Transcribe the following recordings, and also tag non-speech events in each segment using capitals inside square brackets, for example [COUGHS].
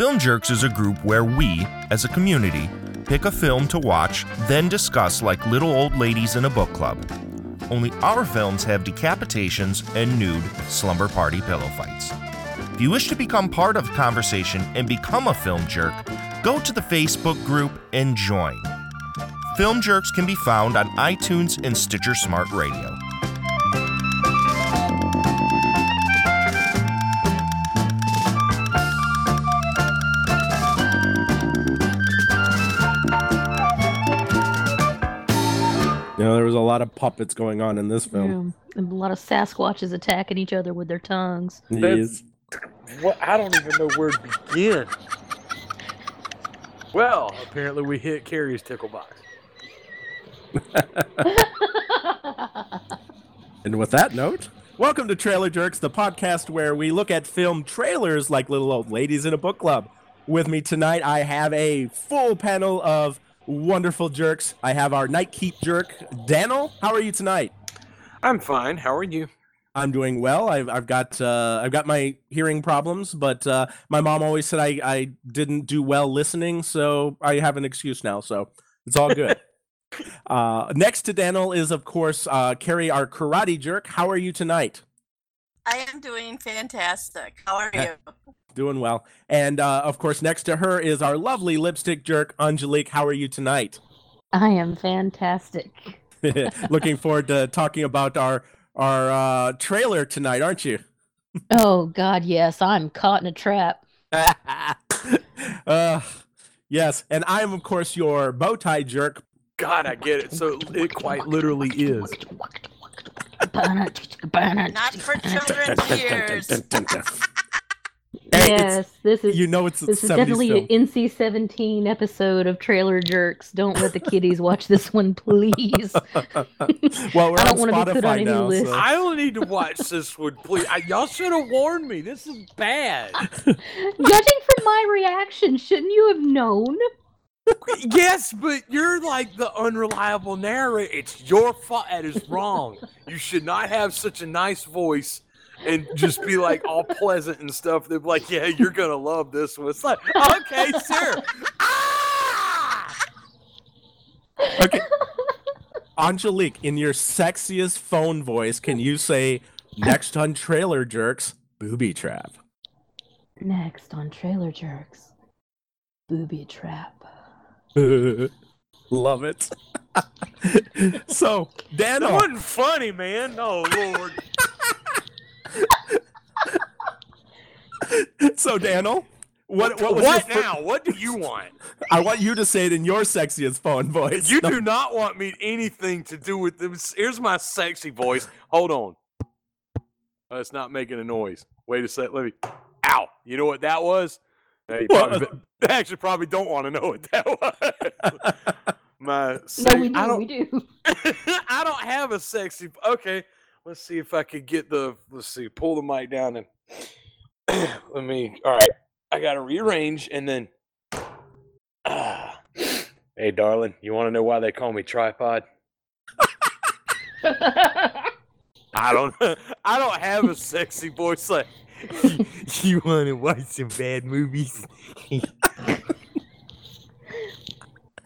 Film Jerks is a group where we, as a community, pick a film to watch, then discuss like little old ladies in a book club. Only our films have decapitations and nude slumber party pillow fights. If you wish to become part of the conversation and become a film jerk, go to the Facebook group and join. Film Jerks can be found on iTunes and Stitcher Smart Radio. Lot of puppets going on in this film. Yeah, and a lot of Sasquatches attacking each other with their tongues. Yes. What? I don't even know where to begin. Well, apparently we hit Carrie's tickle box. [LAUGHS] And with that note, welcome to Trailer Jerks, the podcast where we look at film trailers like little old ladies in a book club. With me tonight, I have a full panel of wonderful jerks. I have our night keep jerk, Daniel. How are you tonight? I'm fine. How are you? I'm doing well. I've, I've got uh, I've got my hearing problems, but uh, my mom always said I, I didn't do well listening, so I have an excuse now. So it's all good. [LAUGHS] uh, next to Daniel is of course uh, Carrie, our karate jerk. How are you tonight? I am doing fantastic. How are you? Doing well. And uh, of course, next to her is our lovely lipstick jerk, Angelique. How are you tonight? I am fantastic. [LAUGHS] Looking forward to talking about our our uh, trailer tonight, aren't you? Oh God, yes, I'm caught in a trap. [LAUGHS] uh, yes, and I am of course your bow tie jerk. God, I get it. So it quite literally is. Not for children's ears. [LAUGHS] Hey, it's- yes, this is you know it's this is definitely film. an NC-17 episode of Trailer Jerks. Don't let the kiddies watch this one, please. [LAUGHS] well, we're I on don't wanna be put on Spotify any now. list. so- I don't need to watch this one, please. I, y'all should have warned me. This is bad. [LAUGHS] Judging from my reaction, shouldn't you have known? yes, but you're like the unreliable narrator. It's your fault. That is wrong. You should not have such a nice voice and just be like all pleasant and stuff. They're like, yeah, you're gonna love this one. It's like, okay, sir. Ah! okay. Angelique, in your sexiest phone voice, can you say next on Trailer Jerks, booby trap? Next on Trailer Jerks, booby trap. [LAUGHS] Love it. [LAUGHS] so, That Daniel, wasn't funny, man. Oh lord. [LAUGHS] so Daniel, what what was what fir- now? What do you want? [LAUGHS] I want you to say it in your sexiest phone voice. You No, do not want me anything to do with this. Here's my sexy voice. Hold on. Oh, it's not making a noise. Wait a sec. Let me. Ow. You know what that was? What probably, [LAUGHS] actually probably don't want to know what that was. my No, we do. I don't. We do. I don't have a sexy. Okay. Let's see if I could get the. Let's see. Pull the mic down and. [COUGHS] let me. All right. I got to rearrange and then. Ah. [SIGHS] Hey, darling, you want to know why they call me tripod? I don't. I don't have a sexy voice like. [LAUGHS] you want to watch some bad movies? [LAUGHS] I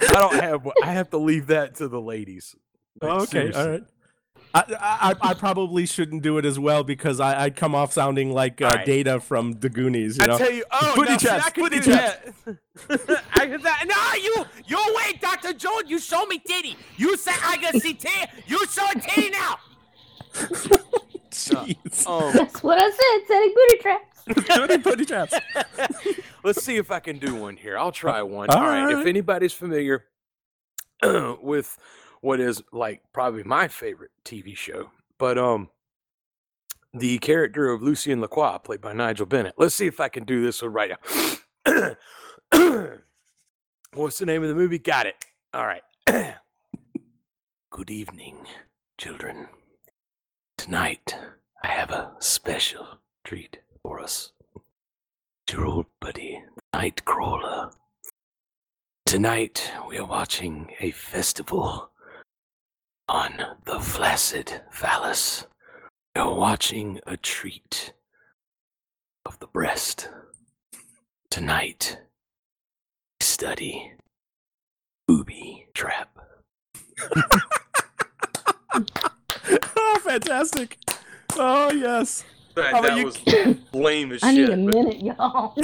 don't have. I have to leave that to the ladies. Like, okay, seriously. all right. I, I I probably shouldn't do it as well because I I come off sounding like uh, All right. Data from the Goonies. You I know, tell you, oh, Booty now, see, traps, I booty do traps. [LAUGHS] I can that. No, you, you wait, Doctor Jones. You show me titty. You say I can see titty. You show a titty now. [LAUGHS] jeez. Um, [LAUGHS] That's what I said. Setting booty traps. Booty- booty traps. let's see if I can do one here. I'll try one. All All right. If anybody's familiar [CLEARS THROAT] with what is like probably my favorite TV show, but um, the character of Lucien Lacroix, played by Nigel Bennett. Let's see if I can do this one right now. [COUGHS] What's the name of the movie? Got it. All right. [COUGHS] Good evening, children. Tonight, I have a special treat for us. Your old buddy, Nightcrawler. Tonight, we are watching a festival on the flaccid phallus. We are watching a treat of the breast. Tonight, study booby trap. [LAUGHS] oh, fantastic. Oh, yes. That, How about that you- was [LAUGHS] lame as I need shit. a but- minute, y'all.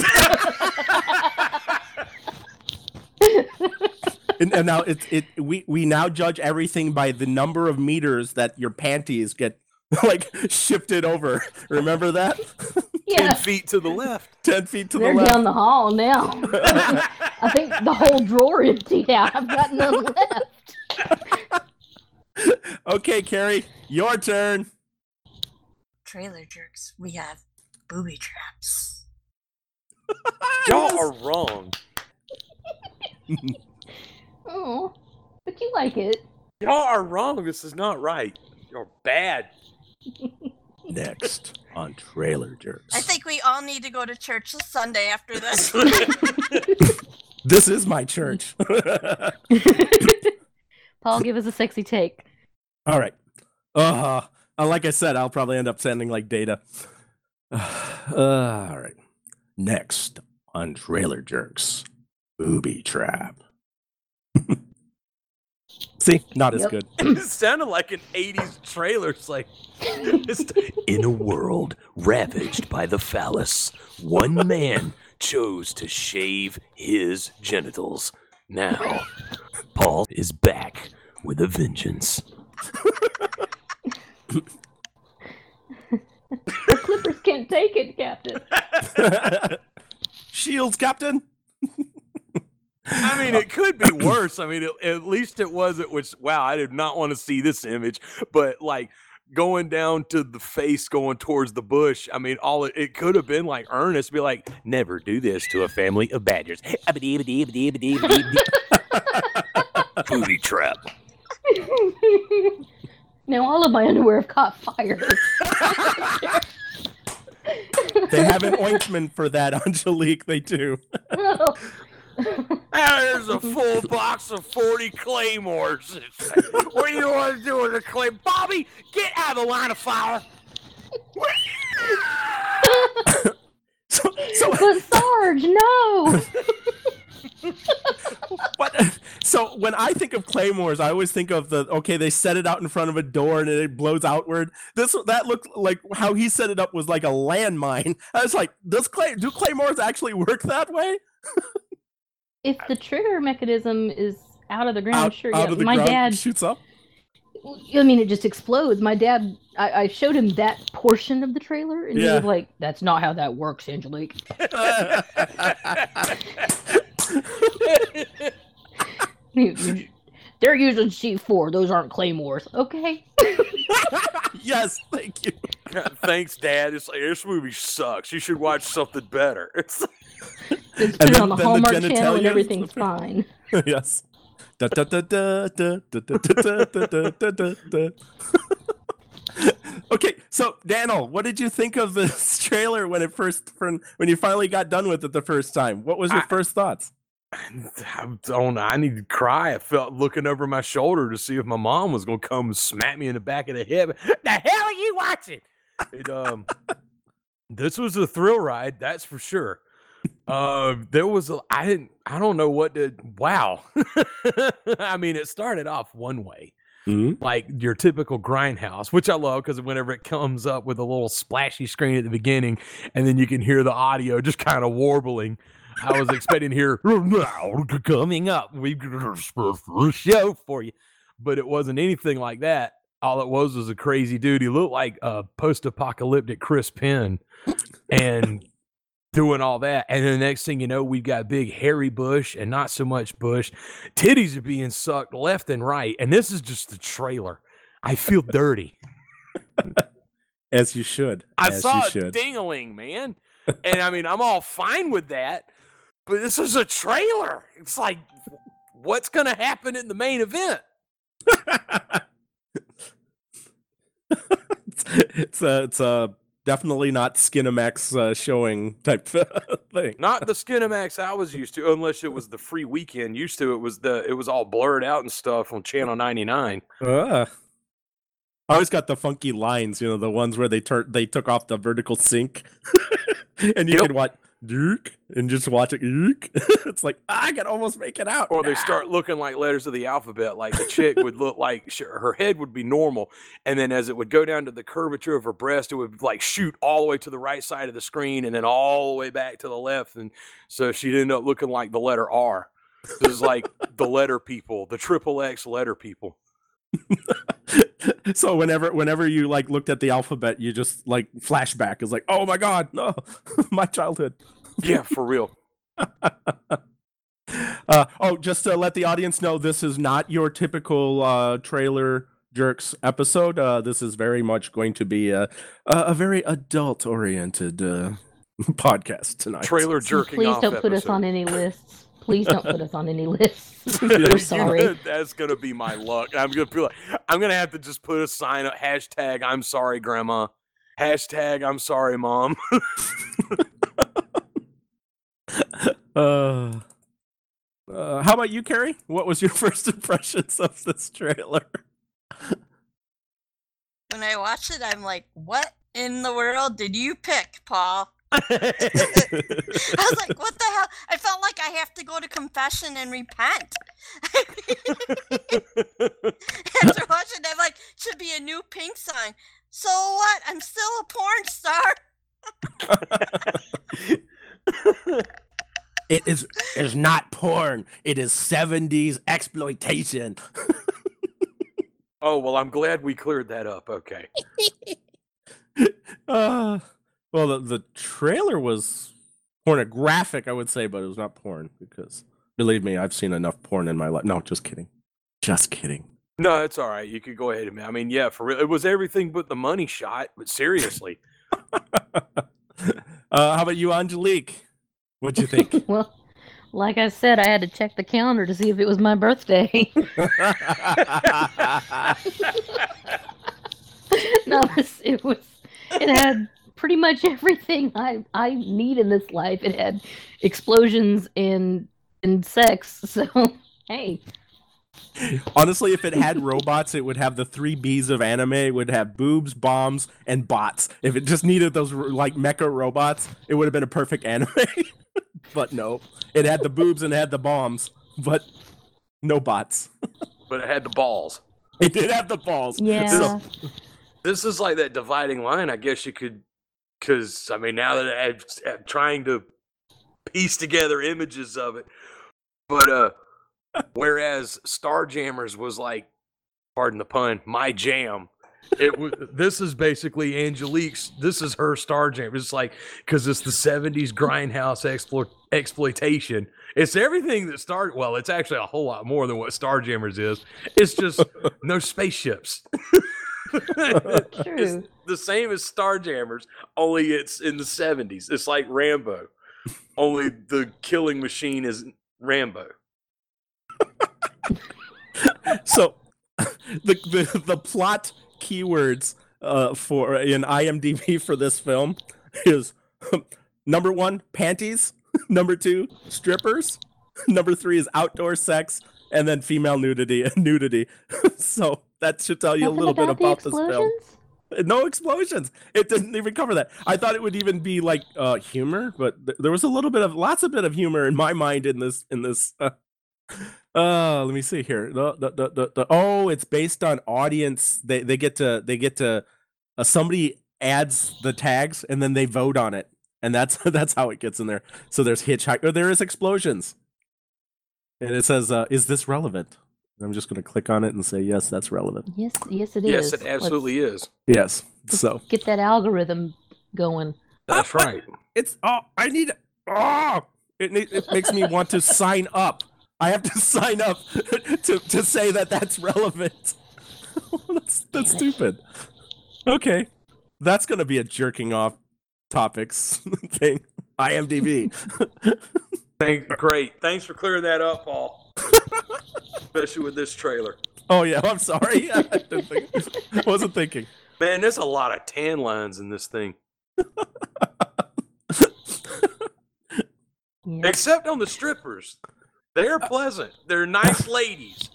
[LAUGHS] And, and now it's it we we now judge everything by the number of meters that your panties get [LAUGHS] like shifted over. Remember that? [LAUGHS] yeah, Ten feet to the left. Ten feet to they're the left. down the hall now. [LAUGHS] I think the whole drawer emptied out. I've got none left. okay, Carrie, your turn. Trailer jerks. We have booby traps. Y'all are wrong. Oh, but you like it. Y'all are wrong. This is not right. You're bad. [LAUGHS] Next on Trailer Jerks. I think we all need to go to church this Sunday after this. [LAUGHS] this is my church. [LAUGHS] Paul, give us a sexy take. All right. Uh, uh, like I said, I'll probably end up sending like data. [SIGHS] Uh, all right. Next on Trailer Jerks, Booby Trap. See, [LAUGHS] not as Yep. good. [LAUGHS] it sounded like an 80s trailer. It's like, in a world ravaged by the phallus, one man chose to shave his genitals. Now, Paul is back with a vengeance. The Clippers can't take it, Captain. [LAUGHS] Shields, Captain. I mean, it could be worse. I mean, it, at least it wasn't. Which wow, I did not want to see this image. But like going down to the face, going towards the bush. I mean, all it, it could have been like Ernest be like, "Never do this to a family of badgers." [LAUGHS] Booty trap. now all of my underwear have caught fire. They have an ointment for that, Angelique. They do. [LAUGHS] There's a [LAUGHS] full box of 40 claymores. [LAUGHS] What do you want to do with a clay? Bobby, get out of the line of fire. [LAUGHS] So, so but Sarge, no. But so when I think of claymores, I always think of the okay, they set it out in front of a door and it blows outward. This that looked like how he set it up was like a landmine. I was like, does clay do claymores actually work that way? If the trigger mechanism is out of the ground, out, sure. out yeah, of the my ground dad. shoots up. I mean, it just explodes. My dad, I, I showed him that portion of the trailer, and he was like, "That's not how that works, Angelique." [LAUGHS] [LAUGHS] You- you- They're using C4. Those aren't claymores. Okay. [LAUGHS] yes, thank you. Thanks, Dad. It's like this movie sucks. You should watch something better. It's Just put it then- on the then the Hallmark channel, and everything's fine. yes. Da, da, da, da, da, da, da, da, da, da, da, da, da. okay, so Daniel, what did you think of this trailer when it first when, when you finally got done with it the first time? What was your I- first thoughts? I don't know. I need to cry. I felt looking over my shoulder to see if my mom was gonna come and smack me in the back of the head. The hell are you watching? It, um, this was a thrill ride, that's for sure. Uh, there was a I didn't I don't know what to wow. [LAUGHS] I mean, it started off one way. like your typical grindhouse, which I love because whenever it comes up with a little splashy screen at the beginning, and then you can hear the audio just kind of warbling. I was expecting to hear [LAUGHS] coming up. We've got a special show for you, but it wasn't anything like that. All it was was a crazy dude. He looked like a post-apocalyptic Chris Penn, and doing all that. And then the next thing you know, we've got big hairy bush and not so much bush. Titties are being sucked left and right. And this is just the trailer. I feel dirty. [LAUGHS] As you should. I as saw a dingling, man. [LAUGHS] And I mean, I'm all fine with that. But this is a trailer. It's like, what's going to happen in the main event? [LAUGHS] it's, it's a it's a definitely not Skinamax uh, showing type [LAUGHS] thing. Not the Skinamax I was used to, unless it was the free weekend. Used to, it was the it was all blurred out and stuff on Channel 99. Uh, I always got the funky lines, you know, the ones where they tur- they took off the vertical sync, [LAUGHS] and you Yep. could watch Dirk, and just watch it. Dirk. [LAUGHS] it's like I can almost make it out. or they start looking like letters of the alphabet. Like the chick would look like sh- her head would be normal, and then as it would go down to the curvature of her breast, it would like shoot all the way to the right side of the screen, and then all the way back to the left, and so she'd end up looking like the letter R. This is like the letter people, the triple X letter people. [LAUGHS] [LAUGHS] so whenever whenever you like looked at the alphabet, you just like flashback is like, oh my god, no, [LAUGHS] my childhood. Yeah, for real. [LAUGHS] Uh, oh, just to let the audience know, this is not your typical uh, trailer jerks episode. Uh, this is very much going to be a a, a very adult oriented uh, podcast tonight. Trailer So jerking Please off. don't put us on any lists. Please don't put us on any lists. [LAUGHS] Yeah. We're sorry. That's gonna be my luck. I'm gonna be like, I'm gonna have to just put a sign up. Hashtag I'm sorry, Grandma. Hashtag I'm sorry, Mom. [LAUGHS] Uh, uh, how about you, Carrie? What was your [LAUGHS] first impressions of this trailer? When I watched it, I'm like, what in the world did you pick, Paul? I was like, [LAUGHS] what the hell? I felt like I have to go to confession and repent. [LAUGHS] After watching, I'm like, should be a new Pink sign. So what? I'm still a porn star. [LAUGHS] it is is not porn. It is 70s exploitation. oh well, I'm glad we cleared that up. Okay. Uh, well, the, the trailer was pornographic, I would say, but it was not porn because believe me, I've seen enough porn in my life. No, just kidding. Just kidding. No, it's all right. You could go ahead and. I mean, yeah, for real, it was everything but the money shot. But seriously, [LAUGHS] uh, how about you, Angelique? What'd you think? [LAUGHS] Well, like I said, I had to check the calendar to see if it was my birthday. [LAUGHS] no, it was. It had pretty much [LAUGHS] everything I I need in this life. It had explosions and and sex. [LAUGHS] So hey, Honestly, if it had robots, it would have the three B's of anime. It would have boobs, bombs, and bots. If it just needed those like mecha robots, it would have been a perfect anime. [LAUGHS] but no, it had the boobs and it had the bombs, but no bots. but it had the balls. It did have the balls. yeah, This is like that dividing line. I guess you could, because I mean, now that I'm, I'm trying to piece together images of it, but uh, whereas Starjammers was like, pardon the pun, my jam. It was. This is basically Angelique's. This is her Starjammer. It's like because it's the '70s grindhouse explo- exploitation. It's everything that Star. Well, it's actually a whole lot more than what Starjammers is. It's just [LAUGHS] no spaceships. [LAUGHS] it's true. The same as Starjammers, only it's in the 70s. It's like Rambo, only the killing machine is Rambo. [LAUGHS] so [LAUGHS] the, the the plot keywords uh, for in IMDb for this film is [LAUGHS] number one panties, number two strippers, number three is outdoor sex, and then female nudity and nudity. so that should tell you Nothing a little bit the about this film. No explosions. It didn't even cover that. I thought it would even be like uh humor, but th- there was a little bit of lots of bit of humor in my mind in this in this uh, uh let me see here. The, the, the, the, the oh, it's based on audience. They they get to they get to uh, somebody adds the tags and then they vote on it. And that's [LAUGHS] that's how it gets in there. So there's hitchhiker. there is explosions. And it says uh is this relevant? I'm just going to click on it and say yes, that's relevant. Yes, yes, it is. yes, it absolutely is. Yes. So Get that algorithm going. That's right. [LAUGHS] it's oh i need oh it, it makes me want to sign up i have to [LAUGHS] sign up [LAUGHS] to, to say that that's relevant that's that's stupid okay that's gonna be a jerking off topics thing imdb Thank, great. Thanks for clearing that up, Paul. [LAUGHS] Especially with this trailer. oh yeah i'm sorry [LAUGHS] i didn't think, wasn't thinking Man, there's a lot of tan lines in this thing. Yeah. [LAUGHS] Except on the strippers. They're uh, pleasant. They're nice ladies.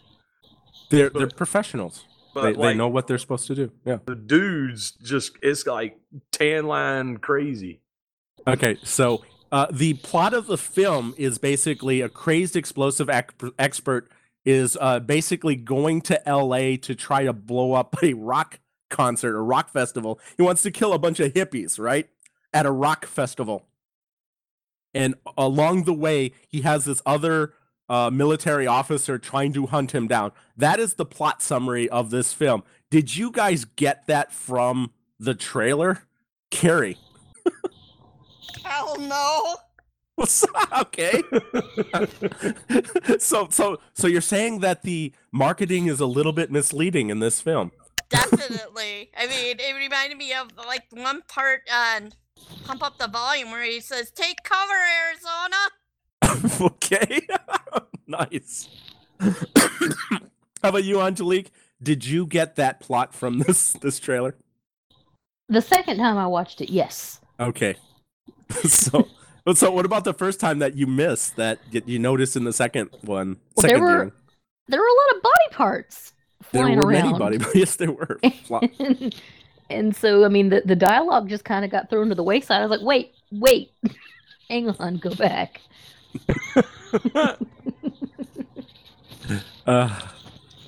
they're they're professionals But they, like, they know what they're supposed to do yeah the dudes just it's like tan line crazy. Okay, so Uh, the plot of the film is basically a crazed explosive ec- expert is uh, basically going to LA to try to blow up a rock concert, a rock festival. He wants to kill a bunch of hippies, right? At a rock festival. And along the way, he has this other uh, military officer trying to hunt him down. That is the plot summary of this film. Did you guys get that from the trailer? Carrie. Hell no. [LAUGHS] okay. [LAUGHS] so so so you're saying that the marketing is a little bit misleading in this film. Definitely. I mean, it reminded me of like one part on Pump Up the Volume where he says, Take cover, Arizona. [LAUGHS] okay. nice. How about you, Angelique? Did you get that plot from this this trailer? The second time I watched it, yes. Okay. [LAUGHS] so so what about the first time that you missed that you noticed in the second one? Well, there were-? There were a lot of body parts there flying were around. many body [LAUGHS] yes there were. And, [LAUGHS] and so I mean the, the dialogue just kind of got thrown to the wayside. I was like, wait, wait, hang on, go back. Uh,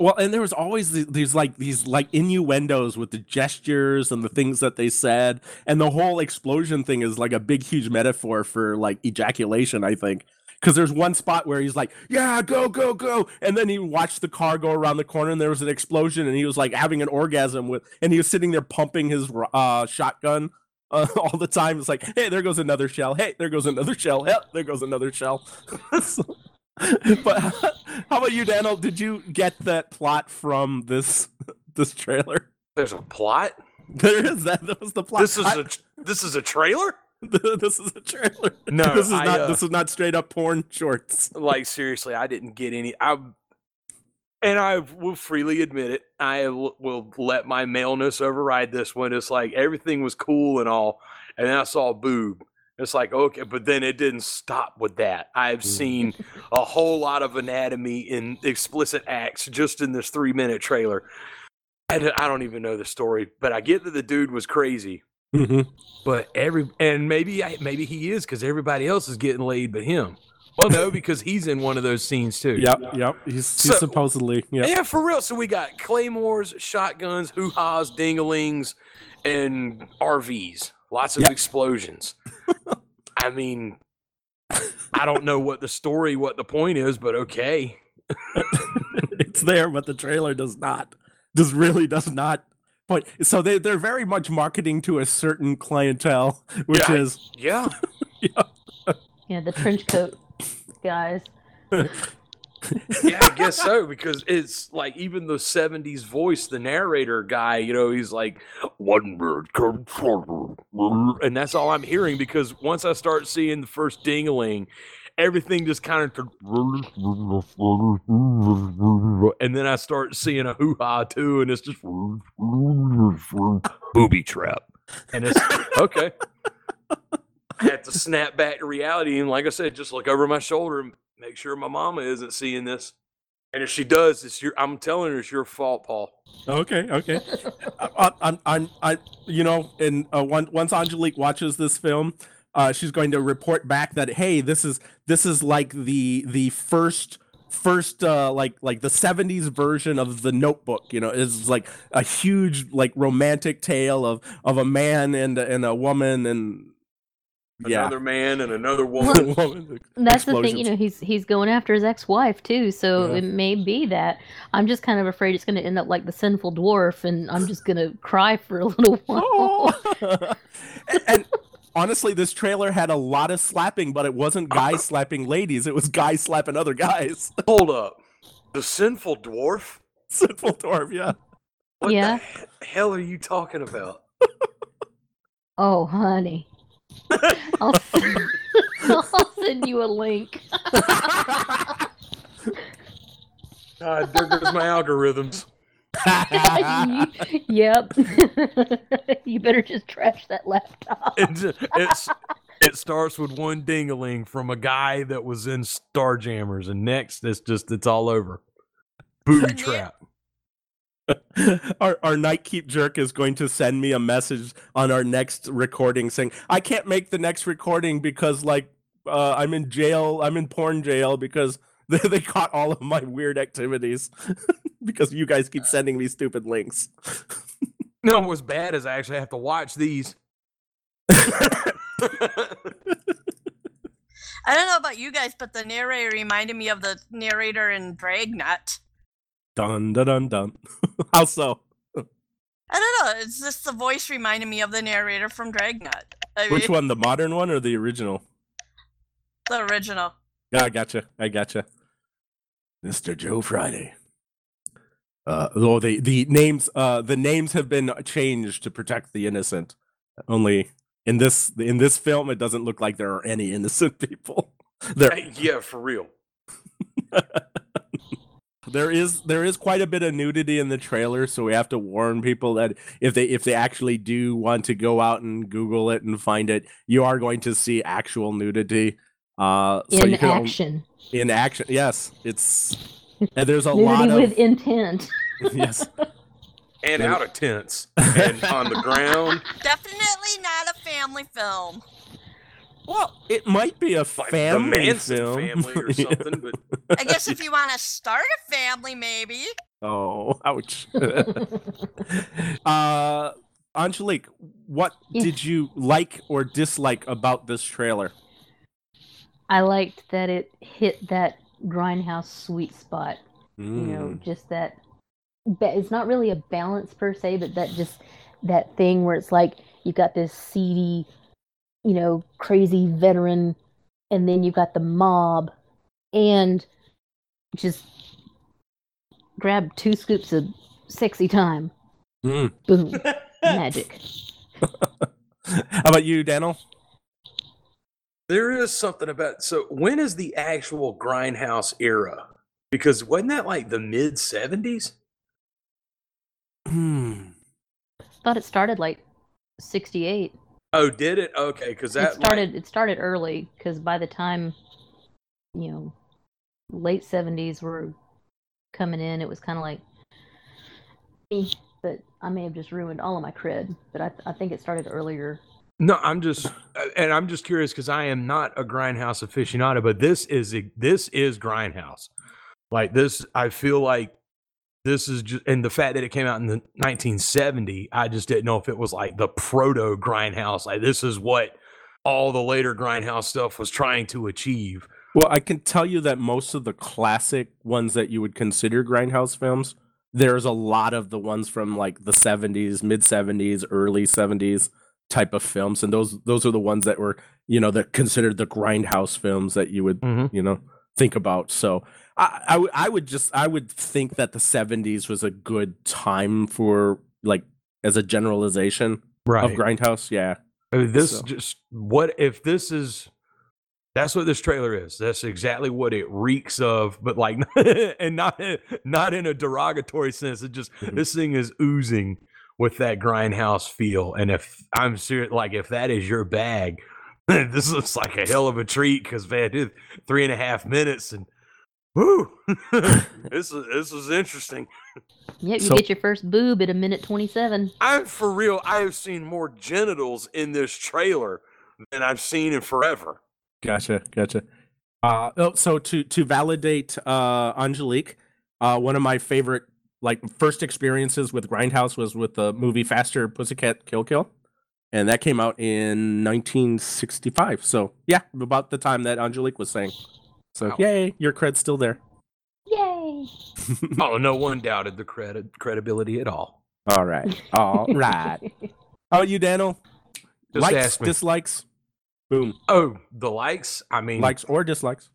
well, and there was always the- these like these like innuendos with the gestures and the things that they said, and the whole explosion thing is like a big, huge metaphor for like ejaculation. I think because there's one spot where he's like, "Yeah, go, go, go," and then he watched the car go around the corner, and there was an explosion, and he was like having an orgasm with, and he was sitting there pumping his uh, shotgun. Uh, [LAUGHS] all the time, it's like, hey, there goes another shell. Hey, there goes another shell. Hey, there goes another shell. [LAUGHS] So- [LAUGHS] but how about you, Daniel? Did you get that plot from this [LAUGHS] this trailer? There's a plot. There is that. That was the plot. This is I- a this is a trailer. [LAUGHS] this is a trailer. No, this is I, not. uh, this is not straight up porn shorts. Like seriously, I didn't get any. I and I will freely admit it. I will, will let my maleness override this one. It's like everything was cool and all, and then I saw a boob. It's like okay, but then it didn't stop with that. I've seen a whole lot of anatomy in explicit acts just in this three minute trailer. I don't- I don't even know the story, but I get that the dude was crazy. Mhm. But every and maybe I, maybe he is because everybody else is getting laid but him. Well, no, because he's in one of those scenes too. Yep. Yep. He's, he's So- supposedly. Yep. Yeah, for real. So we got claymores, shotguns, hoo ha's, dingalings, and RVs. Lots of Yep. explosions. I mean, I don't know what the story, what the point is, but okay. [LAUGHS] it's there, but the trailer does not. Just really does not. Point. So they they're very much marketing to a certain clientele, which Yeah. is Yeah. [LAUGHS] Yeah, the trench coat guys. [LAUGHS] yeah, I guess so because it's like even the '70s voice, the narrator guy. You know, he's like one bird comes forward," and that's all I'm hearing because once I start seeing the first dingaling, everything just kind of, and then I start seeing a hoo ha too, and it's just booby trap, and it's okay. I have to snap back to reality, and like I said, just look over my shoulder and make sure my mama isn't seeing this. And if she does, it's your. I'm telling her it's your fault, Paul. Okay, okay. I, I, I, I, you know, and uh, once Angelique watches this film, uh, she's going to report back that hey, this is this is like the the first first uh like like the 70s version of the notebook you know it's like a huge like romantic tale of of a man and and a woman and yeah Another man and another [LAUGHS] woman. Woman, That's the thing, you know, he's he's going after his ex-wife too, so Yeah. it may be that. I'm just kind of afraid it's going to end up like the sinful dwarf, and I'm just going to cry for a little [LAUGHS] while. Oh. [LAUGHS] and, and honestly, this trailer had a lot of slapping, but it wasn't guys slapping ladies. It was guys slapping other guys. Hold up, the sinful dwarf. Sinful dwarf, yeah. What Yeah. the hell are you talking about? Oh, honey, [LAUGHS] I'll, [LAUGHS] I'll send you a link. God, [LAUGHS] uh, there goes my algorithms. Yep. you better just trash that laptop. It's, it's it starts with one dingaling from a guy that was in Starjammers, and next it's just it's all over. Booby trap. [LAUGHS] our our night keep jerk is going to send me a message on our next recording saying I can't make the next recording because like uh, I'm in jail. I'm in porn jail because [LAUGHS] they, they caught all of my weird activities [LAUGHS] because you guys keep sending me stupid links. No, what's bad is I actually have to watch these. I don't know about you guys, but the narrator reminded me of the narrator in Dragnet. Dun dun dun dun. [LAUGHS] How so? I don't know. It's just the voice reminded me of the narrator from Dragnet. I Which mean, one, the modern one or the original? The original. Yeah, I gotcha. I gotcha. Mr. Joe Friday. Uh, oh, the the names uh the names have been changed to protect the innocent. Only in this in this film, it doesn't look like there are any innocent [LAUGHS] people. There Hey, yeah, for real. [LAUGHS] there is there is quite a bit of nudity in the trailer, so we have to warn people that if they if they actually do want to go out and Google it and find it, you are going to see actual nudity. Uh, so in you can action. in action. Yes, it's and there's a lot Nudity of with intent. [LAUGHS] yes. And There- out of tents and on the ground. [LAUGHS] Definitely not a family film. Well, it might be a family the film family or [LAUGHS] something, but I guess if you want to start a family, maybe. oh, ouch. [LAUGHS] uh, Angelique, what Yeah. did you like or dislike about this trailer? I liked that it hit that grindhouse sweet spot. You know, Mm. just that. It's not really a balance per se, but that just that thing where it's like you've got this seedy, you know, crazy veteran, and then you've got the mob, and just grab two scoops of sexy time. Mm. Boom, [LAUGHS] magic. [LAUGHS] How about you, Daniel? there is something about. So, when is the actual grindhouse era? Because wasn't that like the mid 70s? Hmm. Thought it started like '68. Oh, did it? Okay, because that it started it started early because by the time you know late 70s were coming in it was kind of like eh, but i may have just ruined all of my cred but i, I think it started earlier No, I'm just, and I'm just curious because I am not a grindhouse aficionado, but this is a- this is grindhouse. Like this, I feel like this is just, and the fact that it came out in the 1970, I just didn't know if it was like the proto grindhouse. Like this is what all the later grindhouse stuff was trying to achieve. Well, I can tell you that most of the classic ones that you would consider grindhouse films, there's a lot of the ones from like the 70s, mid 70s, early 70s type of films, and those those are the ones that were you know that considered the grindhouse films that you would Mhm. you know think about. So I I would- I would just I would think that the 70s was a good time for like as a generalization of grindhouse. Yeah. Uh, This So- just what if this is that's what this trailer is. That's exactly what it reeks of, but like [LAUGHS] and not not in a derogatory sense. It just Mhm. this thing is oozing with that grindhouse feel. And if I'm serious, like if that is your bag, [LAUGHS] this looks like a hell of a treat because man, dude, three and a half minutes and whoo, [LAUGHS] this is this is interesting. yep you So- get your first boob at a minute 27 I'm for real. I have seen more genitals in this trailer than I've seen in forever. Gotcha, gotcha. Uh, oh, so to to validate uh, Angelique, uh, one of my favorite like first experiences with Grindhouse was with the movie Faster Pussycat Kill Kill, and that came out in 1965. So yeah, about the time that Angelique was saying. So Wow. yay, your cred's still there. yay [LAUGHS] Oh, no one doubted the credit credibility at all. All right, all [LAUGHS] right. How about you, Daniel? Just Likes, ask me. dislikes, boom, Oh, the likes. I mean, likes or dislikes.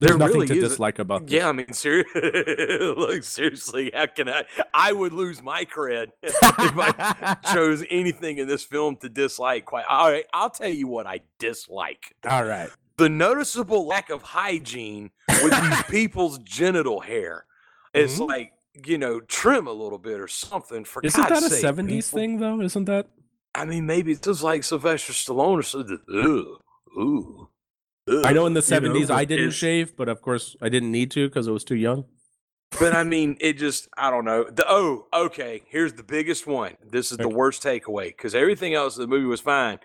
There's There nothing really to isn't- dislike about this. Yeah, I mean, seriously, [LAUGHS] like seriously, how can I? I would lose my cred if I chose anything in this film to dislike. Quite all right. I'll tell you what I dislike: all right. The noticeable lack of hygiene with these [LAUGHS] people's genital hair. It's Mhm. like you know, trim a little bit or something. For God's sake. Isn't God's that a sake, 70s people. thing though? Isn't that? I mean, maybe it's just like Sylvester Stallone or something. Ooh, ooh. I know in the ugh, you know, 70s I didn't shave, but of course I didn't need to because I was too young. But I mean, it just, I don't know. The oh, okay. Here's the biggest one. This is the worst takeaway because everything else in the movie was fine.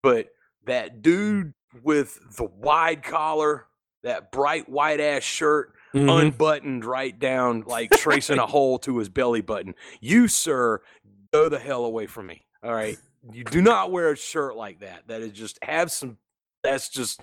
But that dude with the wide collar, that bright white ass shirt, Mhm. unbuttoned right down, like [LAUGHS] tracing a hole to his belly button. You, sir, go the hell away from me. All right. You do not wear a shirt like that. That is just have some. That's just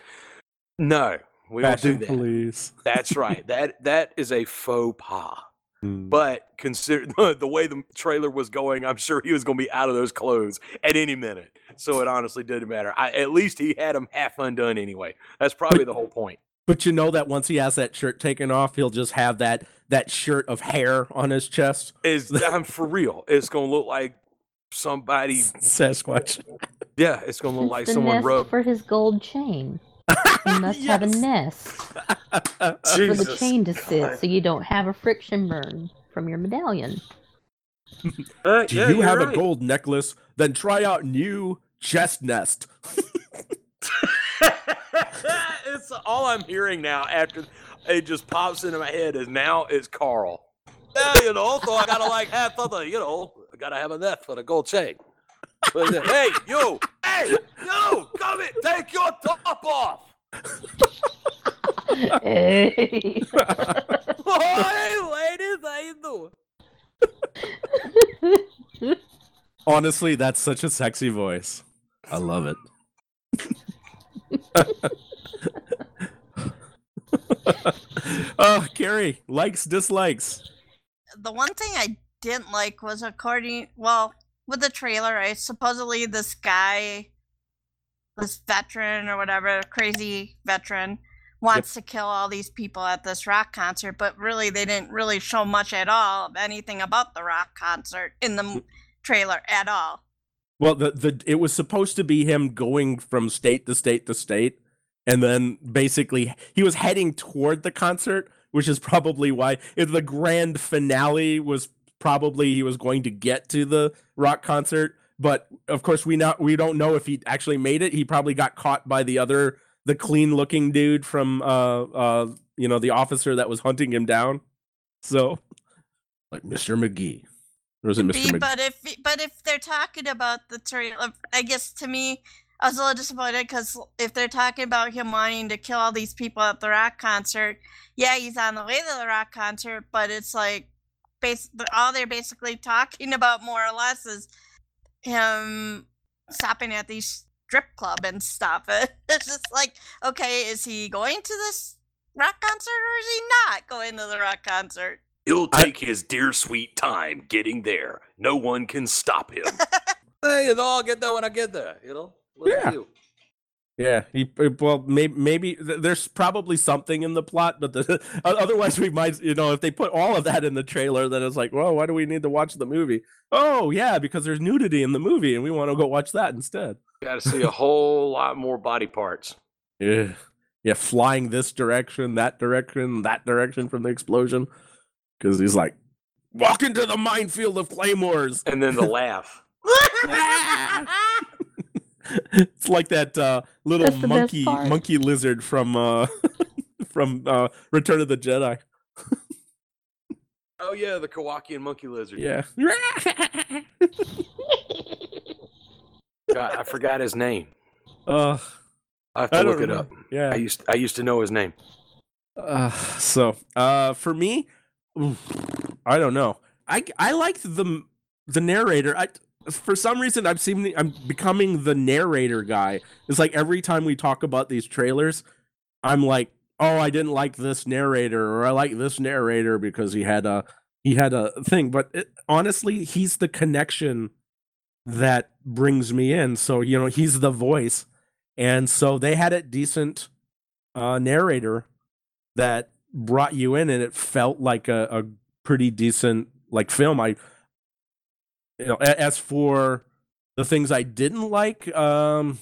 no. We don't do that. police. That's right. [LAUGHS] That that is a faux pas. Mm. But consider [LAUGHS] the way the trailer was going, I'm sure he was going to be out of those clothes at any minute. So it honestly didn't matter. I, at least he had them half undone anyway. That's probably the whole point. But you know that once he has that shirt taken off, he'll just have that that shirt of hair on his chest. Is [LAUGHS] I'm for real. It's going to look like somebody. Sasquatch. Yeah, it's going to look It's like someone nest wrote. for his gold chain. You [LAUGHS] must have a Yes. nest [LAUGHS] for the chain to sit, God. so you don't have a friction burn from your medallion. Uh, Do yeah, you have right. a gold necklace? Then try out new chest nest. [LAUGHS] it's all I'm hearing now after it just pops into my head is now is Carl. Yeah, you know, so I gotta like have something, you know, I gotta have a nest for the gold chain. But he hey, you, hey, you, come in, take your top off. Hey. [LAUGHS] hey, ladies, how you doing? Honestly, that's such a sexy voice. I love it. [LAUGHS] oh, Carrie, likes, dislikes. the one thing I didn't like was according well with the trailer, I supposedly this guy, this veteran or whatever, crazy veteran, wants to kill all these people at this rock concert, but really they didn't really show much at all of anything about the rock concert in the trailer at all. Well, the the it was supposed to be him going from state to state to state, and then basically he was heading toward the concert, which is probably why if the grand finale was probably he was going to get to the rock concert. But of course, we not we don't know if he actually made it. He probably got caught by the other the clean looking dude from uh uh you know the officer that was hunting him down. So, like Mr. McGee, or was it Mr. McGee? but if but if they're talking about the trailer, I guess to me, I was a little disappointed because if they're talking about him wanting to kill all these people at the rock concert, yeah, he's on the way to the rock concert, but it's like, base all they're basically talking [LAUGHS] about more or less is him stopping at these strip club and stuff. [LAUGHS] It's just like, okay, is he going to this rock concert or is he not going to the rock concert? He'll take his dear sweet time getting there. No one can stop him. [LAUGHS] hey, you know, I'll get there when I get there, you know? Look at Yeah. You. Yeah, he uh, well maybe maybe there's probably something in the plot, but the, [LAUGHS] otherwise we might you know if they put all of that in the trailer, then it's like, well, why do we need to watch the movie? Oh yeah, because there's nudity in the movie, and we want to go watch that instead. Got to see a whole lot more body parts. Yeah, yeah, flying this direction, that direction, that direction from the explosion, because he's like, walk into the minefield of claymores. And then the laugh. [LAUGHS] [LAUGHS] [LAUGHS] it's like that uh, little That's the best monkey monkey lizard from uh, [LAUGHS] from uh, Return of the Jedi. Oh, yeah, the Kowakian monkey lizard. Yeah. [LAUGHS] God, I forgot his name. uh, I have to don't look it know. up. Yeah. I used I used to know his name. Uh, so, uh, for me, oof, I don't know. I I liked the the narrator. I for some reason I'm seeming I'm becoming the narrator guy. It's like every time we talk about these trailers, I'm like, oh, I didn't like this narrator, or I like this narrator because he had a he had a thing. But it, honestly, he's the connection that brings me in. So you know, he's the voice, and so they had a decent uh, narrator that brought you in and it felt like a, a pretty decent like film i you know as for the things i didn't like um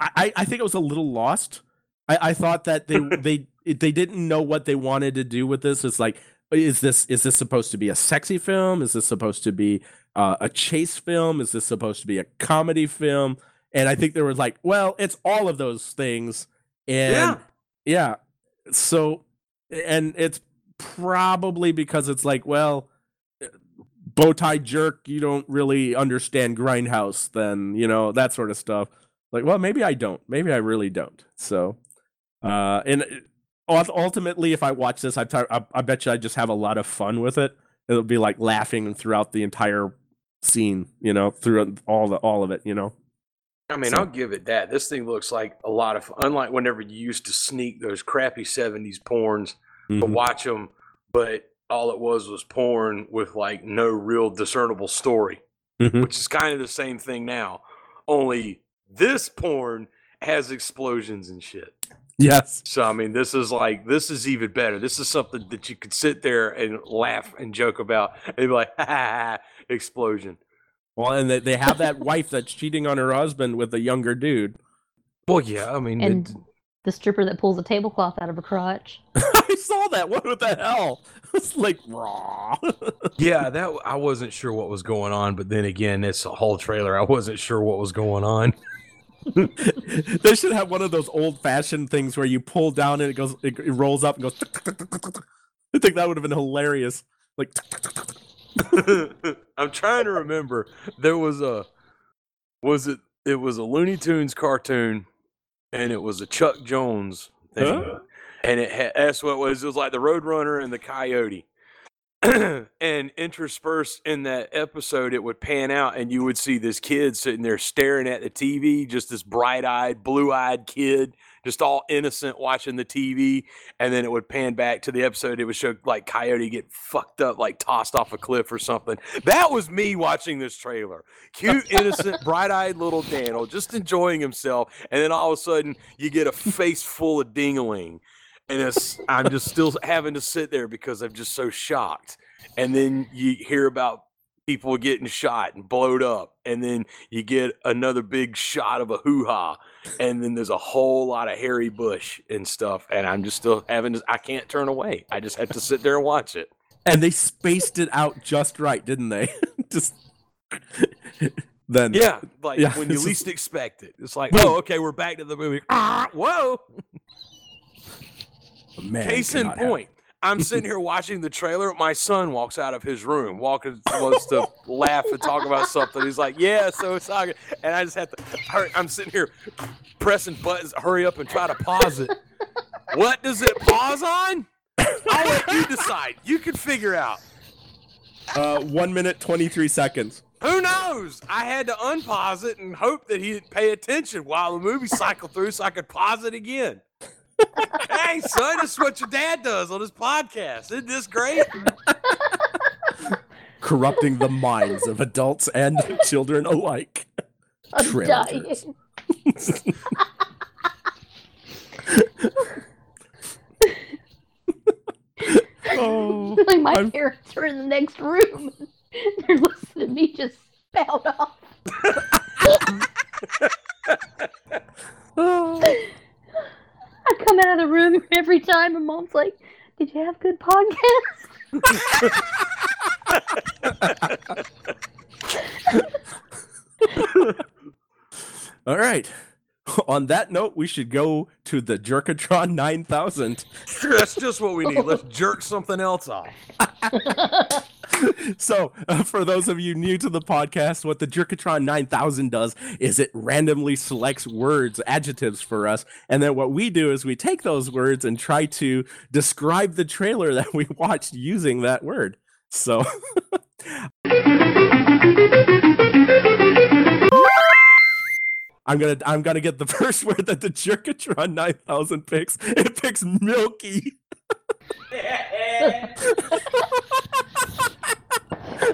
i I- think it was a little lost. I i thought that they they [LAUGHS] they didn't know what they wanted to do with this. It's like is this is this supposed to be a sexy film? Is this supposed to be uh, a chase film? Is this supposed to be a comedy film? And i think there was like well it's all of those things. And Yeah. yeah so and it's probably because it's like, well, bow tie jerk, you don't really understand grindhouse, then you know that sort of stuff. Like, well, maybe I don't. Maybe I really don't. So, uh, and ultimately, if I watch this, I, t- I I bet you I just have a lot of fun with it. It'll be like laughing throughout the entire scene, you know, through all the all of it, you know. I mean, So- I'll give it that. This thing looks like a lot of unlike whenever you used to sneak those crappy 70s porns to Mhm. watch them, but all it was was porn with like no real discernible story, Mhm. which is kind of the same thing now. Only this porn has explosions and shit. Yes. So I mean, this is like this is even better. This is something that you could sit there and laugh and joke about and be like, [LAUGHS] ha ha, ha explosion. Well, and they, they have that wife that's cheating on her husband with a younger dude. Well, yeah, I mean, And it- the stripper that pulls a tablecloth out of her crotch. [LAUGHS] Saw that. What the hell? [LAUGHS] It's like raw. [LAUGHS] yeah, that I wasn't sure what was going on, but then again, it's a whole trailer. I wasn't sure what was going on. they should have one of those old fashioned things where you pull down and it goes, it, it rolls up and goes. I think that would have been hilarious. Like, I'm trying to remember. There was a was it it was a Looney Tunes cartoon and it was a Chuck Jones thing. Huh? And it had that's what it was. It was like the Roadrunner and the Coyote. [CLEARS THROAT] and interspersed in that episode, it would pan out, and you would see this kid sitting there staring at the TV, just this bright-eyed, blue-eyed kid, just all innocent watching the TV. And then it would pan back to the episode. It would show like Coyote get fucked up, like tossed off a cliff or something. That was me watching this trailer. Cute, [LAUGHS] innocent, bright-eyed little Daniel, just enjoying himself. And then all of a sudden, you get a face full of dingling and it's I'm just still having to sit there because I'm just so shocked. And then you hear about people getting shot and blowed up, and then you get another big shot of a hoo ha, and then there's a whole lot of hairy bush and stuff, and I'm just still having to. I can't turn away. I just have to sit there and watch it. and they spaced it out just right, didn't they? [LAUGHS] just [LAUGHS] then. Yeah, like Yeah, when you least expect it. It's like, oh, okay, we're back to the movie. Ah, whoa. [LAUGHS] Man, Case in point, I'm sitting [LAUGHS] here watching the trailer. My son walks out of his room, walking wants to laugh and talk about something. He's like, "Yeah, so it's talking," and I just have to. Hurry. I'm sitting here pressing buttons. Hurry up and try to pause it. What does it pause on? I'll let you decide. You can figure out. Uh, one minute twenty three seconds. Who knows? I had to unpause it and hope that he'd pay attention while the movie cycled through, so I could pause it again. Hey, son, this is what your dad does on his podcast. Isn't this great? Corrupting the minds of adults and children alike. I'm Trailers. dying. [LAUGHS] Oh, like my I'm- parents are in the next room. [LAUGHS] They're listening to me just spout off. oh. [LAUGHS] I come out of the room [LAUGHS] every time, and mom's like, "Did you have good podcast?" [LAUGHS] [LAUGHS] All right. On that note, we should go to the Jerkatron 9000. That's just what we need. Let's jerk something else off. [LAUGHS] So, uh, for those of you new to the podcast, what the Jerkatron 9000 does is it randomly selects words, adjectives for us. And then what we do is we take those words and try to describe the trailer that we [LAUGHS] watched using that word. So, [LAUGHS] I'm gonna I'm gonna get the first word that the Jerkatron 9000 picks. It picks milky. [LAUGHS]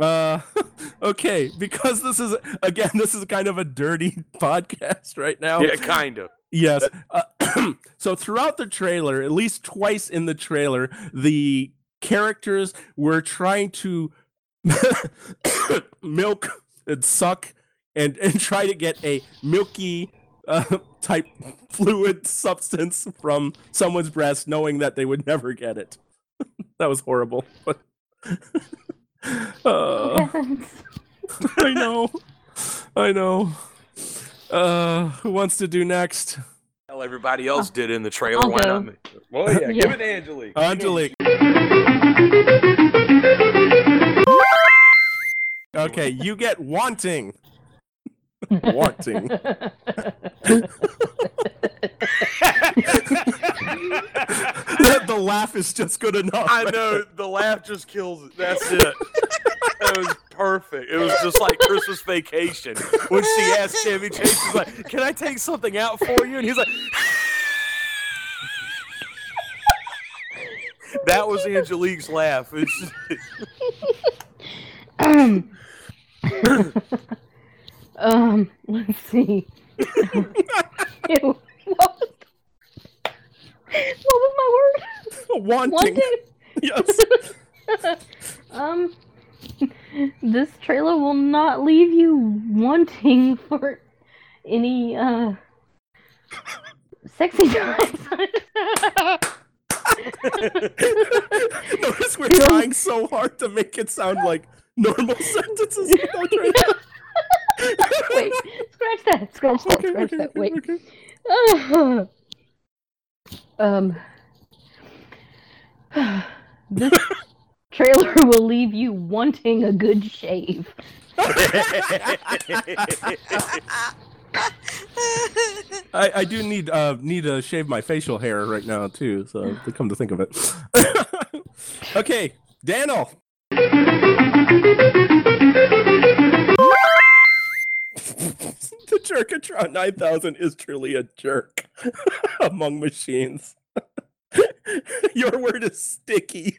Uh, [LAUGHS] okay, because this is again, this is kind of a dirty [LAUGHS] podcast right now. Yeah, kind of. Yes. Uh, [CLEARS THROAT] so throughout the trailer, at least twice in the trailer, the characters were trying to [COUGHS] milk and suck and and try to get a milky uh, type fluid substance from someone's breast, knowing that they would never get it. That was horrible. But [LAUGHS] [LAUGHS] uh, [LAUGHS] I know. I know. Uh, who wants to do next? Well, everybody else did in the trailer. I'll Why go. not me? Well, yeah, Yeah. give it to Angelique. Angelique. Okay, you get wanting. wanting. The, [LAUGHS] the laugh is just good enough. I know the laugh just kills it. That's it. That was perfect. It was just like Christmas Vacation when she asked Chevy Chase, she's like, "Can I take something out for you?" And he's like, [LAUGHS] "That was Angelique's laugh." It's just- um, [LAUGHS] um, let's see. Ew, what, was, [LAUGHS] what was my word? [LAUGHS] wanting. Wanting. [LAUGHS] Yes. um, this trailer will not leave you wanting for any uh sexy times. Notice we're trying so hard to make it sound like normal sentences. without trying to- Wait, scratch that, scratch that, Okay, scratch okay, that. Wait. okay. Um, [SIGHS] this trailer will leave you wanting a good shave. I, I do need uh need to shave my facial hair right now too. So to come to think of it, [LAUGHS] okay, Daniel. The Jerkatron 9000 is truly a jerk [LAUGHS] among machines. [LAUGHS] Your word is sticky.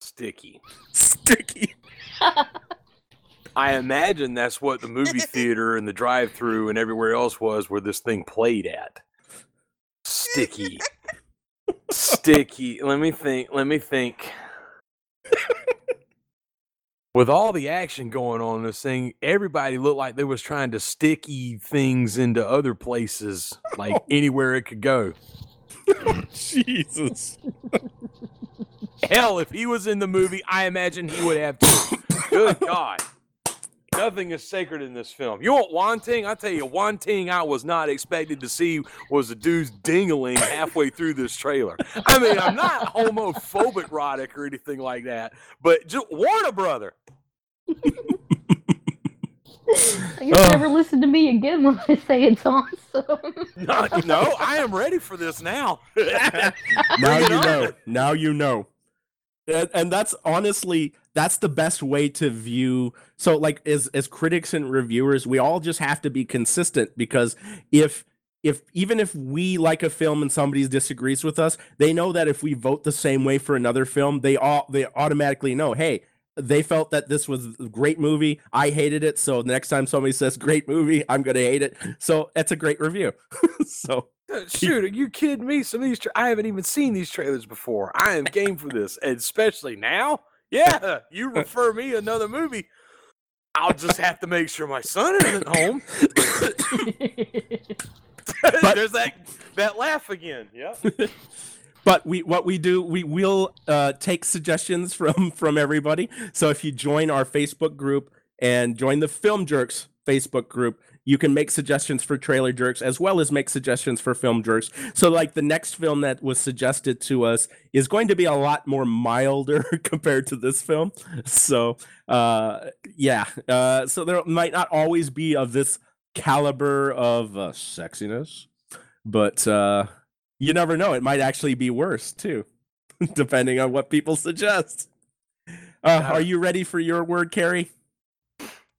Sticky. Sticky. I imagine that's what the movie [LAUGHS] theater and the drive-through and everywhere else was where this thing played at. Sticky. Sticky. Let me think. Let me think. With all the action going on in this thing, everybody looked like they was trying to sticky things into other places, like [LAUGHS] anywhere it could go. Jesus. Hell, if he was in the movie, I imagine he would have too. Good [LAUGHS] God. Nothing is sacred in this film. You want one thing? I tell you, one thing I was not expected to see was the dude's dingling halfway through this trailer. I mean, I'm not homophobic, erotic, or anything like that, but just Warner Brother. I guess Oh. never listen to me again when I say it's awesome. [LAUGHS] No, no, I am ready for this now. [LAUGHS] now you know. Now you know. And, and that's honestly that's the best way to view. So like as as critics and reviewers, we all just have to be consistent because if if even if we like a film and somebody disagrees with us, they know that if we vote the same way for another film, they all they automatically know, hey, they felt that this was a great movie. I hated it, so the next time somebody says great movie, I'm gonna hate it. So it's a great review. [LAUGHS] so Shoot, are you kidding me? Some of these, tra- I haven't even seen these trailers before. I am game for this, and especially now. Yeah, you [LAUGHS] refer me another movie. I'll just have to make sure my son isn't home. [LAUGHS] [LAUGHS] There's that that laugh again. Yeah. but we what we do we will uh, take suggestions from from everybody so if you join our facebook group and join the film jerks facebook group you can make suggestions for trailer jerks as well as make suggestions for film jerks so like the next film that was suggested to us is going to be a lot more milder [LAUGHS] compared to this film so uh yeah uh so there might not always be of this caliber of uh, sexiness but uh you never know. It might actually be worse too, [LAUGHS] depending on what people suggest. Uh, are you ready for your word, Carrie?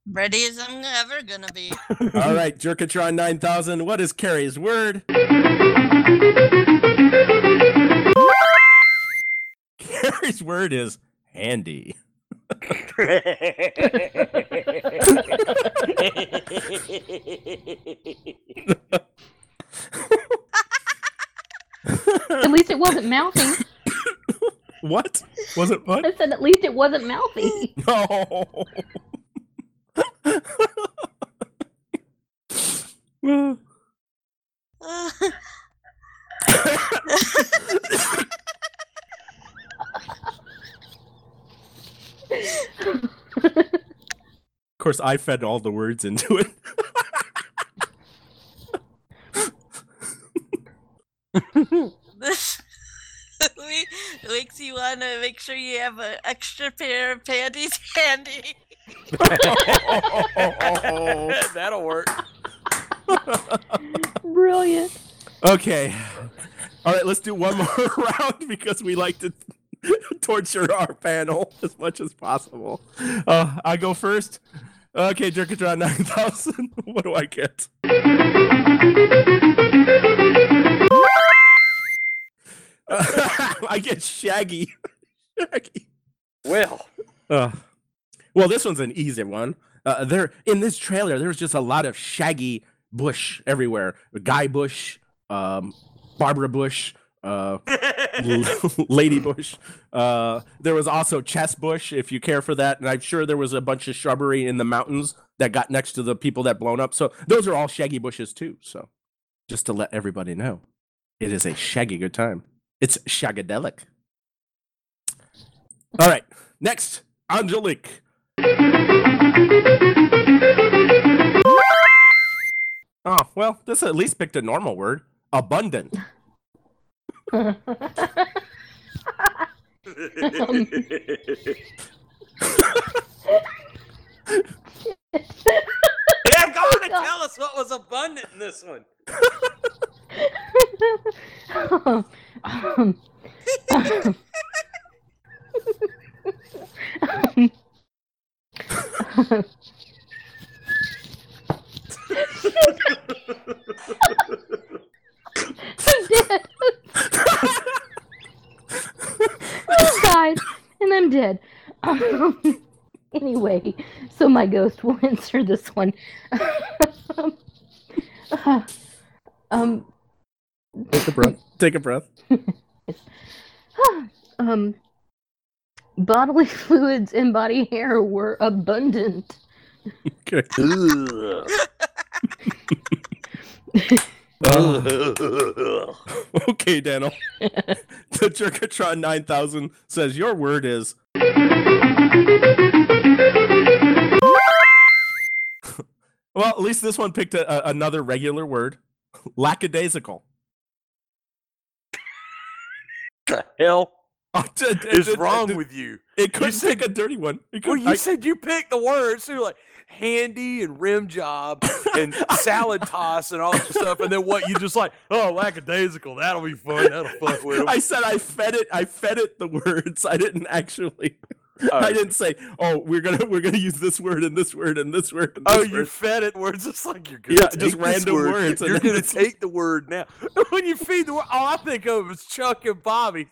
Ready as I'm ever gonna be. [LAUGHS] All right, Jerkatron 9000. What is Carrie's word? Carrie's word is handy. At least it wasn't mouthy. What? Was it what? I said at least it wasn't mouthy. No. Of course, I fed all the words into it. [LAUGHS] Makes you want to make sure you have an extra pair of panties handy. [LAUGHS] That'll work. Brilliant. Okay. All right, let's do one more [LAUGHS] round because we like to torture our panel as much as possible. Uh, I go first. Okay, Jerkatron 9000. [LAUGHS] what do I get? I get Shaggy. Shaggy. Well, Uh, well, this one's an easy one. Uh, there in this trailer, there's just a lot of Shaggy Bush everywhere. Guy Bush, um, Barbara Bush, uh, [LAUGHS] Lady Bush. Uh, there was also Chess Bush, if you care for that. And I'm sure there was a bunch of shrubbery in the mountains that got next to the people that blown up. So those are all Shaggy Bushes too. So just to let everybody know, it is a shaggy good time. It's shagadelic. All right, next, Angelique. Oh, well, this at least picked a normal word. Abundant. yeah, go on and God. tell us what was abundant in this one. um, um, I'm dead. I died, and I'm dead. Um, anyway, so my ghost will answer this one. [LAUGHS] um, Take a breath. Take a breath. um, bodily [LAUGHS] fluids and body hair were abundant. Okay. Uh, [LAUGHS] [LAUGHS] okay, Daniel. the Jerkatron 9000 says your word is. well, at least this one picked a, a- another regular word. Lackadaisical. the hell Oh, d- d- is wrong with you? It could said- pick a dirty one. It Well, you I- said you picked the words, so you're like handy and rim job and [LAUGHS] salad toss and all that stuff, and then what? You just like, oh, lackadaisical. That'll be fun. That'll fuck with 'em." I said I fed it. I fed it the words. I didn't actually. Oh. I didn't say, "Oh, we're gonna we're gonna use this word and this word and this word." And Oh, this you fed it words just like you're gonna Yeah, take just this random word. words, You're gonna take the word now. [LAUGHS] when you feed the word, all I think of is Chuck and Bobby.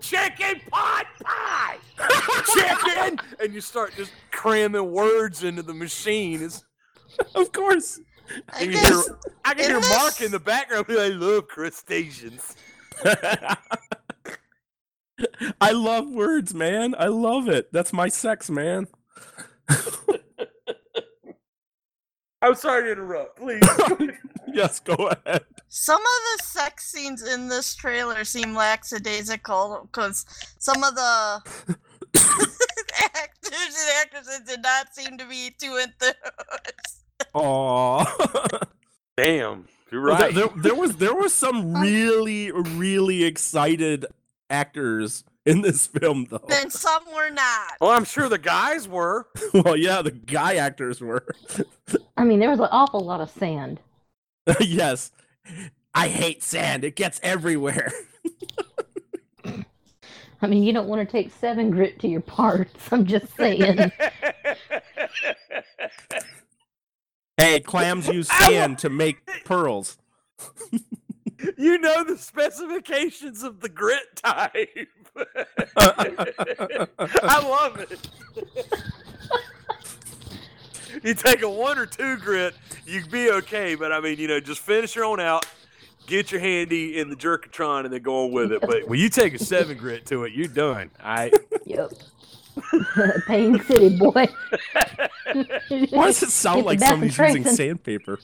Chicken pot pie, [LAUGHS] chicken, and you start just cramming words into the machine. It's, Of course. I you guess hear, I can in hear Mark in the background. be like, I love crustaceans. [LAUGHS] [LAUGHS] I love words, man. I love it. That's my sex, man. [LAUGHS] I'm sorry to interrupt. Please. [LAUGHS] yes, go ahead. some of the sex scenes in this trailer seem lackadaisical because some of the actors and actresses did not seem to be too enthused. Aw. Damn, you're Well, there- right. There, there was there was some really really excited actors in this film, though. Then some were not. well, I'm sure the guys were. [LAUGHS] well, yeah, the guy actors were. [LAUGHS] I mean, there was an awful lot of sand. [LAUGHS] yes, I hate sand. It gets everywhere. I mean, you don't want to take seven grit to your parts. I'm just saying. hey, clams use sand to make pearls. You know the specifications of the grit type. [LAUGHS] I love it. [LAUGHS] you take a one or two grit, you'd be okay. But I mean, you know, just finish your own out, get your handy in the jerkatron, and then go on with it. But when you take a seven grit to it, you're done. I yep. [LAUGHS] Pain City boy. Why does it sound like somebody's using sandpaper?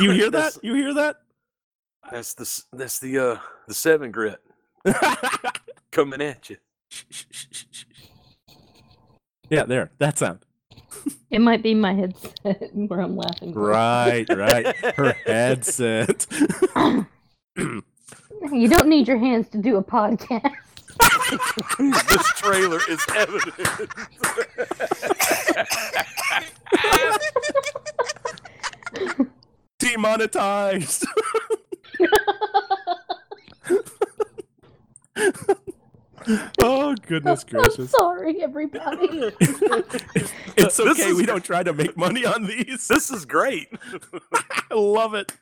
You [COUGHS] hear that? You hear that? that's the that's the uh the seven grit [LAUGHS] coming at you. yeah, there. That sound. [LAUGHS] It might be my headset [LAUGHS] where I'm laughing. Right, right. Her headset. [COUGHS] You don't need your hands to do a podcast. this trailer is evidence. Demonetized. [LAUGHS] oh goodness [LAUGHS] I'm gracious! sorry, everybody. [LAUGHS] It's okay. is- We don't try to make money on these. this is great. I love it.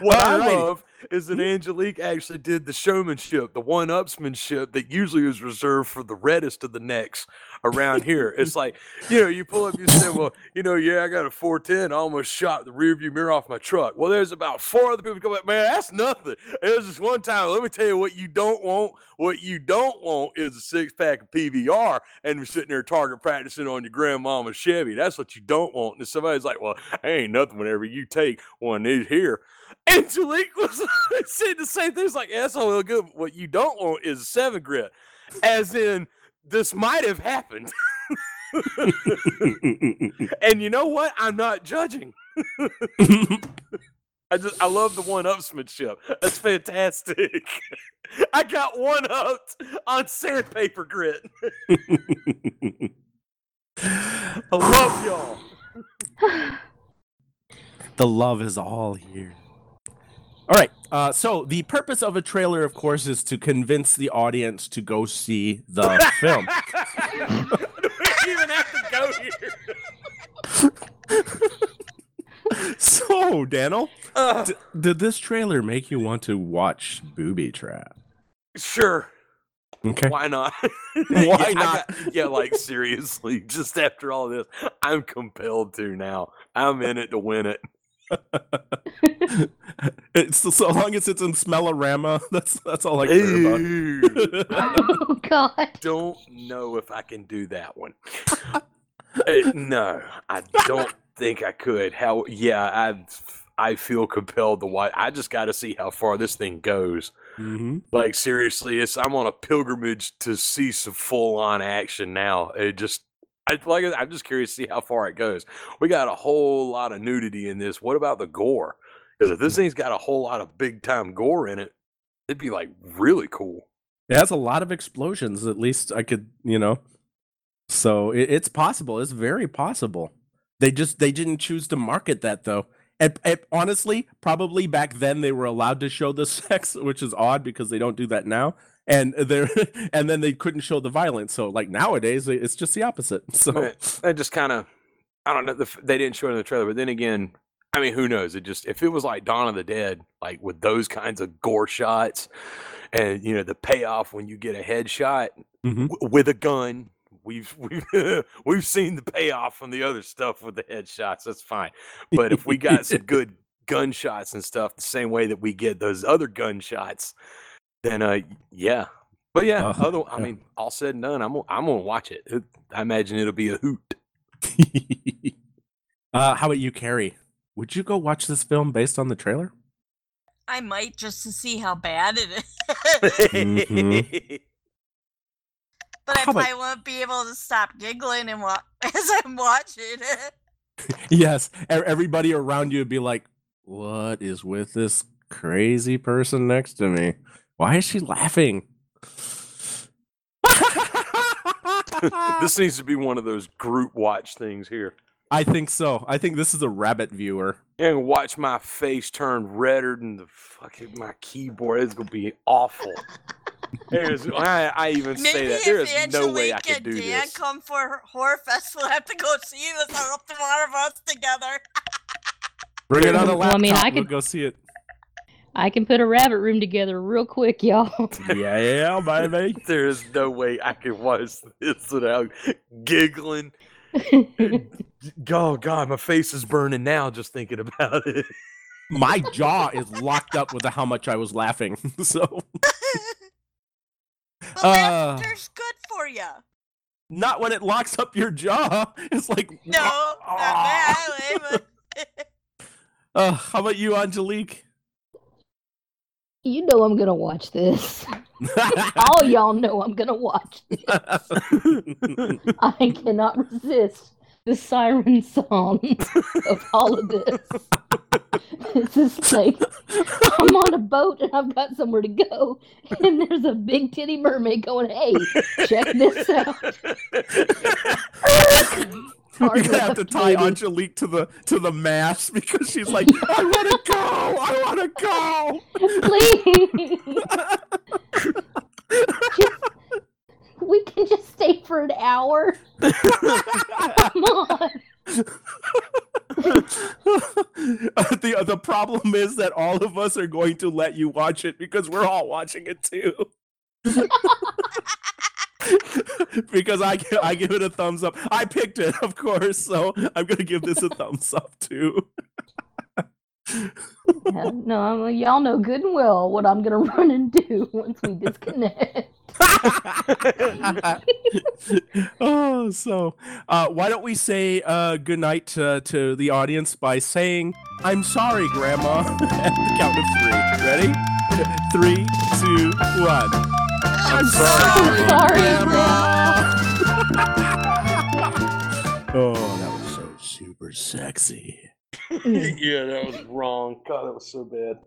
What I love is that Angelique actually did the showmanship, the one-upsmanship that usually is reserved for the reddest of the necks around here. It's like, you know, you pull up, you say, well, you know, yeah, I got a 410. I almost shot the rearview mirror off my truck. Well, there's about four other people come up, man, that's nothing. There's this one time, let me tell you what you don't want. What you don't want is a six-pack of PBR and you're sitting there target practicing on your grandmama's Chevy. That's what you don't want. And somebody's like, well, ain't nothing whenever you take one of these here. Angelique was [LAUGHS] saying the same thing. It's like, yeah, that's all well good. What you don't want is a seven grit. As in, this might have happened. [LAUGHS] and you know what? I'm not judging. I just I love the one upsmanship. That's fantastic. [LAUGHS] I got one up on sandpaper grit. I love y'all. the love is all here. All right. Uh, so the purpose of a trailer, of course, is to convince the audience to go see the film. [LAUGHS] We even have to go here? [LAUGHS] so, Daniel, Uh, d- did this trailer make you want to watch Booby Trap? sure. Okay. Why not? [LAUGHS] Why Yeah, not? got- yeah, like seriously, just after all this, I'm compelled to now. I'm in it to win it. It's so long as it's in Smellorama. [LAUGHS] That's that's all I care about. [LAUGHS] Oh God. don't know if I can do that one. Uh, no, I don't think I could. How? Yeah, I I feel compelled to watch. I just got to see how far this thing goes. hmm Like seriously, it's I'm on a pilgrimage to see some full on action now. It just I like I'm just curious to see how far it goes. We got a whole lot of nudity in this. What about the gore? Because if this mm. thing's got a whole lot of big time gore in it, it'd be like really cool. It has a lot of explosions. At least I could, you know. So it, it's possible. It's very possible. They just they didn't choose to market that though. And, and honestly, probably back then they were allowed to show the [LAUGHS] sex, which is odd because they don't do that now. And they're [LAUGHS] and then they couldn't show the violence. So like nowadays, it's just the opposite. [LAUGHS] So Right. I just kind of, I don't know. The, they didn't show it in the trailer, but then again, I mean, who knows? It just if it was like Dawn of the Dead, like with those kinds of gore shots, and you know the payoff when you get a headshot Mhm. w- with a gun. We've [LAUGHS] we've we've seen the payoff from the other stuff with the headshots. That's fine, but if we got some good gunshots and stuff, the same way that we get those other gunshots, then uh, yeah. But yeah, Uh, other, I yeah. mean, all said and done, I'm gonna- I'm gonna watch it. it. I imagine it'll be a hoot. [LAUGHS] uh, how about you, Carrie? Would you go watch this film based on the trailer? I might just to see how bad it is. Mhm. [LAUGHS] but I How about- probably won't be able to stop giggling and wa- [LAUGHS] as I'm watching it. Yes, e- everybody around you would be like, "What is with this crazy person next to me? Why is she laughing?" [LAUGHS] this needs to be one of those group watch things here. I think so. I think this is a rabbit viewer. And watch my face turn redder than the fucking my keyboard. It's gonna be awful. [LAUGHS] There's, I, I even say that there is no way I Angelique could and do Dan this. come for horror fest. We'll have to go see this. I hope the one of us together. [LAUGHS] Bring it on a Well, laptop. I mean, I we'll could- go see it. I can put a rabbit room together real quick, y'all. Yeah, [LAUGHS] yeah, baby. [LAUGHS] There is no way I can watch this without giggling. [LAUGHS] Oh God, my face is burning now just thinking about it. My jaw is locked up with how much I was laughing. so But Uh. laughter's good for you. not when it locks up your jaw. It's like No, not that way, but Uh, how about you, Angelique? You know I'm gonna watch this. [LAUGHS] All y'all know I'm gonna watch this. [LAUGHS] I cannot resist the siren song of all of this. It's just like I'm on a boat and I've got somewhere to go, and there's a big titty mermaid going, "Hey, check this out." [LAUGHS] [LAUGHS] You're gonna have to tie. Angelique to the to the mast [LAUGHS] because she's like, [LAUGHS] I want to go, I want to go. Please. we can just stay for an hour. Come on. the the problem is that all of us are going to let you watch it because we're all watching it too. [LAUGHS] because I gi- I give it a thumbs up. I picked it, of course, so I'm gonna give this a [LAUGHS] thumbs up too. Yeah, no, I'm, like, y'all know good and well what I'm gonna [LAUGHS] run and do once we disconnect. oh, so uh, why don't we say uh, good night to, to the audience by saying, I'm sorry, Grandma, at the count of three. Ready? Three, two, one. I'm sorry, I'm sorry, bro. [LAUGHS] oh, that was so super sexy. [LAUGHS] yeah, that was wrong. God, that was so bad.